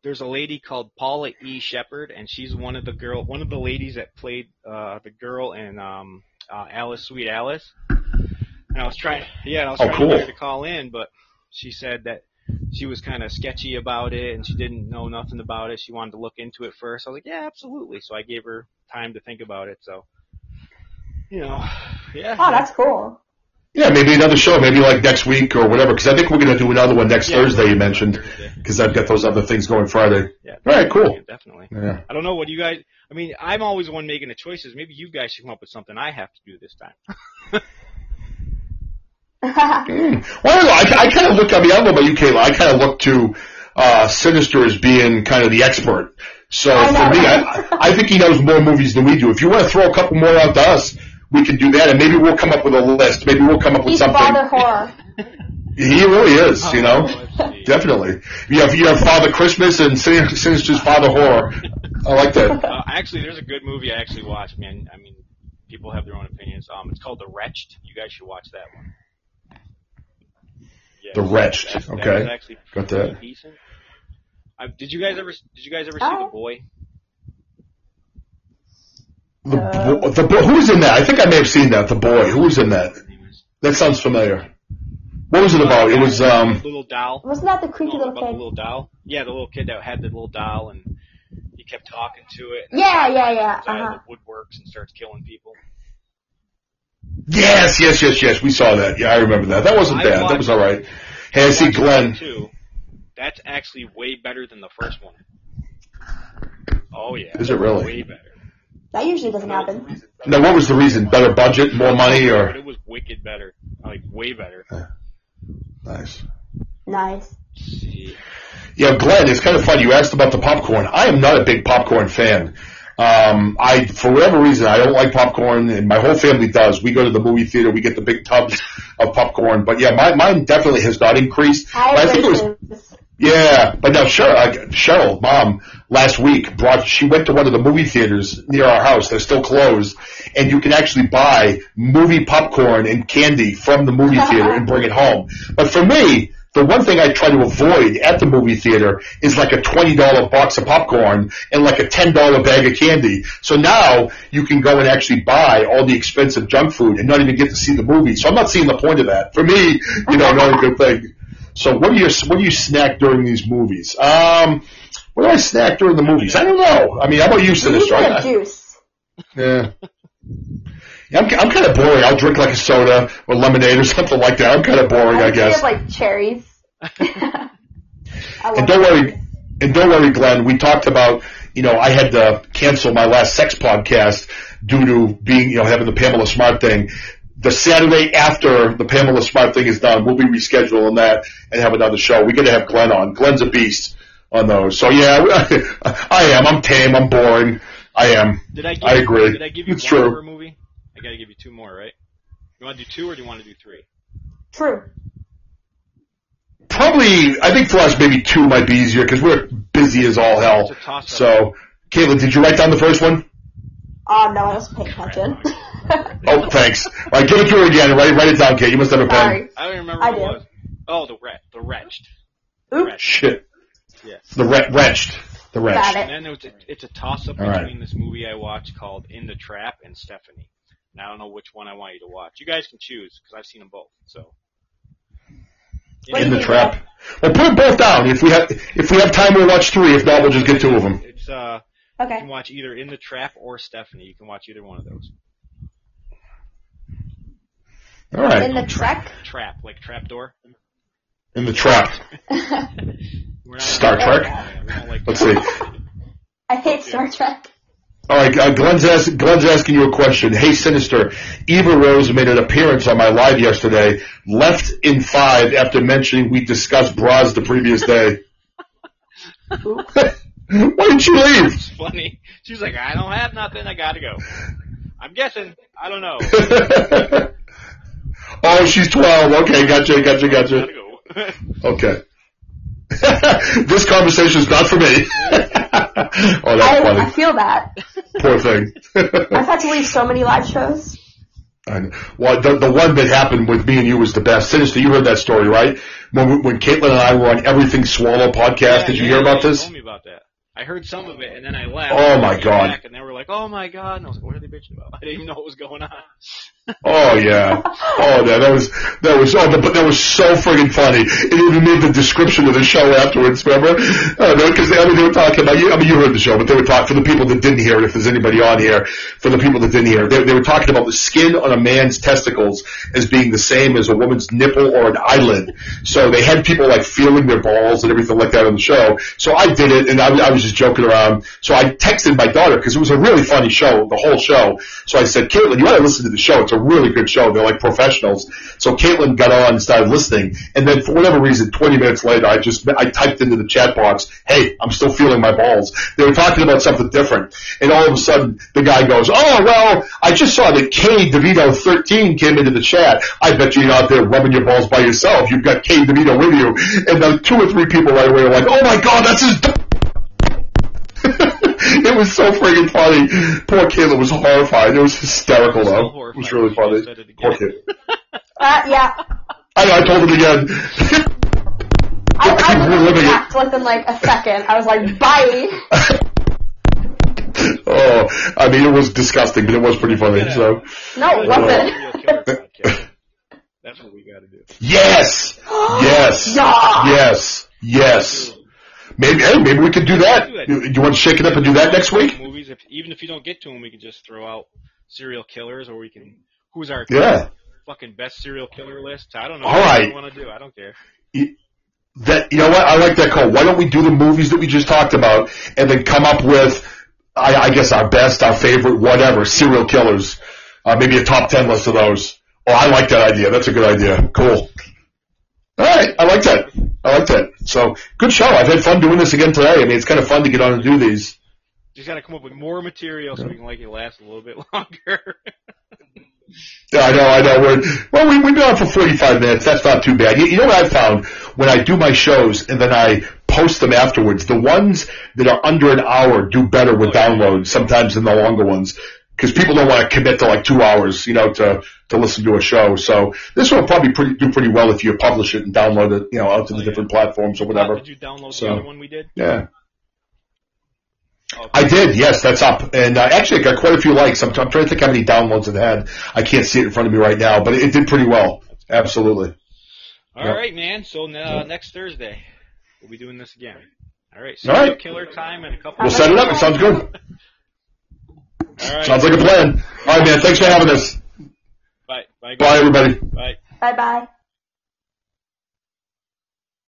there's a lady called Paula E. Sheppard, and she's one of the girl, one of the ladies that played uh, the girl in um, uh, Alice, Sweet Alice. And I was trying, yeah, I was Oh, trying cool. to to call in, but she said that she was kind of sketchy about it, and she didn't know nothing about it. She wanted to look into it first. I was like, yeah, absolutely. So I gave her time to think about it. So, you know, yeah. Oh, that's cool. Yeah, maybe another show, maybe like next week or whatever. Because I think we're going to do another one next Yeah, Thursday. You mentioned Thursday. because I've got those other things going Friday. Yeah. All right, cool. Definitely. Yeah. I don't know what you guys. I mean, I'm always the one making the choices. Maybe you guys should come up with something I have to do this time. Mm. Well, I don't know. I, I kind of look. I mean, I don't know about you, Kayla. I kind of look to uh, Sinister as being kind of the expert. So I for me, right? I, I think he knows more movies than we do. If you want to throw a couple more out to us, we can do that, and maybe we'll come up with a list. Maybe we'll come up with He's something. father horror. He really is, you know. Oh. Definitely. You have you have Father Christmas and Sin- Sinister's Father Horror. I like that. Uh, actually, there's a good movie I actually watched, man. I mean, people have their own opinions. Um, it's called The Wretched. You guys should watch that one. Yeah, The Wretched, that's- that okay. was actually Got that. decent. Uh, did you guys ever? Did you guys ever see Oh. The Boy? The, bo- the bo- who's in that? I think I may have seen that. The boy. Who was in that? His name is- That sounds familiar. What was it about? It was um. little doll. Wasn't that the creepy little about the little doll. Yeah, the little kid that had the little doll, and he kept talking to it. And Yeah, yeah, yeah. Uh-huh. the woodworks and starts killing people. Yes, yes, yes, yes. We saw that. Yeah, I remember that. That wasn't I bad. That was all right. Hey, I see Glenn. Too. That's actually way better than the first one. Oh yeah. Is it really? Way better. That usually doesn't happen. Now, what was the reason? Better budget, more money, or? But or it was wicked better. Like way better. nice? Nice. See. Yeah, Glenn, it's kind of funny. You asked about the popcorn. I am not a big popcorn fan. Um, I, for whatever reason, I don't like popcorn, and my whole family does. We go to the movie theater, we get the big tubs of popcorn. But yeah, my, mine definitely has not increased. I I think it was. Yeah, but now Cheryl, uh, Cheryl, mom, last week brought. She went to one of the movie theaters near our house. They're still closed, and you can actually buy movie popcorn and candy from the movie theater and bring it home. But for me, the one thing I try to avoid at the movie theater is like a twenty dollar box of popcorn and like a ten dollar bag of candy. So now you can go and actually buy all the expensive junk food and not even get to see the movie. So I'm not seeing the point of that. For me, you know, not a good thing. So what do you what do you snack during these movies? Um, what do I snack during the movies? I don't know. I mean, how about you, You Sinister? get I- a juice. yeah. Yeah, I'm, I'm kind of boring. I'll drink like a soda or lemonade or something like that. I'm kind of boring, I usually guess. have like cherries. And don't that. worry, and don't worry, Glenn. We talked about, you know, I had to cancel my last sex podcast due to being, you know, having the Pamela Smart thing. The Saturday after the Pamela Smart thing is done, we'll be rescheduling that and have another show. We got to have Glenn on. Glenn's a beast on those. So yeah, I am. I'm tame. I'm boring. I am. Did I? Give, I agree. Did I give you It's true. movie? I gotta give you two more, right? You want to do two or do you want to do three? True. Probably, I think for us maybe two might be easier because we're busy as all hell. It's a toss-up. So, Kaitlyn, did you write down the first one? Oh no, I wasn't paying attention. Oh, thanks. All right, give it to her again. Write, write it down, Kate. You must have a pen. Sorry. I don't remember I what it was. Oh, the wretch, the wretched. Oops. Shit. Yeah. The re- wretched. The Got it. And then it's a, it's a toss up All right. between this movie I watched called In the Trap and Stephanie. And I don't know which one I want you to watch. You guys can choose because I've seen them both. So. What In the trap. Well, put them both down. If we have, if we have time, we'll watch three. If not, we'll just get two of them. It's uh, Okay. you Okay. can watch either In the Trap or Stephanie. You can watch either one of those. All right. In the trap. Trap, like trap door. In the trap. Star Trek? Yeah, we don't like Let's see. I hate Star Trek. All right, uh, Glenn's, ask, Glenn's asking you a question. Hey, Sinister, Eva Rose made an appearance on my live yesterday, left in five after mentioning we discussed bras the previous day. Why didn't you leave? It's funny. She was like, I don't have nothing. I gotta go. I'm guessing. I don't know. oh, she's 12. Okay, gotcha, gotcha, gotcha. Gotta go. Okay. this conversation is not for me. oh, that's I, I feel that. Poor thing. I've had to leave so many live shows. And. Well, the, the one that happened with me and you was the best. Sinister, you heard that story, right? When, when Kaitlyn and I were on Everything Swallow podcast, Yeah, did you yeah, hear about this? Told me about that. I heard some of it, and then I left. Oh, my God. Back, and they were like, "Oh my god!" And I was like, "What are they bitching about?" I didn't even know what was going on. Oh yeah. Oh yeah, that was that was oh, but that was so friggin' funny. It even made the description of the show afterwards. Remember? Oh, because I mean they were talking about you. I mean you heard the show, but they were talking for the people that didn't hear it. If there's anybody on here, for the people that didn't hear, they, they were talking about the skin on a man's testicles as being the same as a woman's nipple or an eyelid. So they had people like feeling their balls and everything like that on the show. So I did it, and I, I was just joking around. So I texted my daughter because it was a really funny show, the whole show. So I said, Kaitlyn, you got to listen to the show. It's a really good show. They're like professionals. So Kaitlyn got on and started listening, and then for whatever reason, 20 minutes later, I just I typed into the chat box, "Hey, I'm still feeling my balls." They were talking about something different, and all of a sudden, the guy goes, "Oh well, I just saw that K DeVito 13 came into the chat. I bet you're not there rubbing your balls by yourself. You've got K DeVito with you." And the two or three people right away are like, "Oh my God, that's his." it was so friggin' funny. Poor Caleb was horrified. It was hysterical So though. It was really funny. Poor again. kid. Uh, yeah. I, I told him again. I, I We're living it. laughed within like a second. I was like, bye. oh, I mean, it was disgusting, but it was pretty funny. So, No, it wasn't. That's what we got to do. yes, yes, Yeah. yes, yes. Maybe, hey, maybe we could do that. You, you want to shake it up and do that next week? Movies, if, even if you don't get to them, we can just throw out serial killers, or we can. Who's our Yeah. fucking best serial killer list? I don't know. All what right. you want to do? I don't care. That you know what? I like that call. Why don't we do the movies that we just talked about, and then come up with, I, I guess, our best, our favorite, whatever serial killers. Uh, maybe a top ten list of those. Oh, I like that idea. That's a good idea. Cool. All right, I like that. I like that. So good show. I've had fun doing this again today. I mean, it's kind of fun to get on and do these. Just got to come up with more material so we can make it last a little bit longer. Yeah, I know, I know. We're, well, we, we've been on for 45 minutes. That's not too bad. You, you know what I've found? When I do my shows and then I post them afterwards, the ones that are under an hour do better with oh, downloads sometimes than the longer ones. Because people don't want to commit to like two hours, you know, to, to listen to a show. So this one will probably pretty, do pretty well if you publish it and download it, you know, out to the Oh, yeah. different platforms or whatever. Did you download So- the other one we did? Yeah. Oh, I did, yes, that's up. And uh, actually, it got quite a few likes. I'm, I'm trying to think how many downloads it had. I can't see it in front of me right now, but it, it did pretty well. Absolutely. All Yeah. right, man. So uh, next Thursday, we'll be doing this again. All right. All right. killer time and a couple. We'll set it up. It sounds good. All right. Sounds like a plan. All right, man. Thanks for having us. Bye. Bye. Bye, everybody. Bye. Bye bye.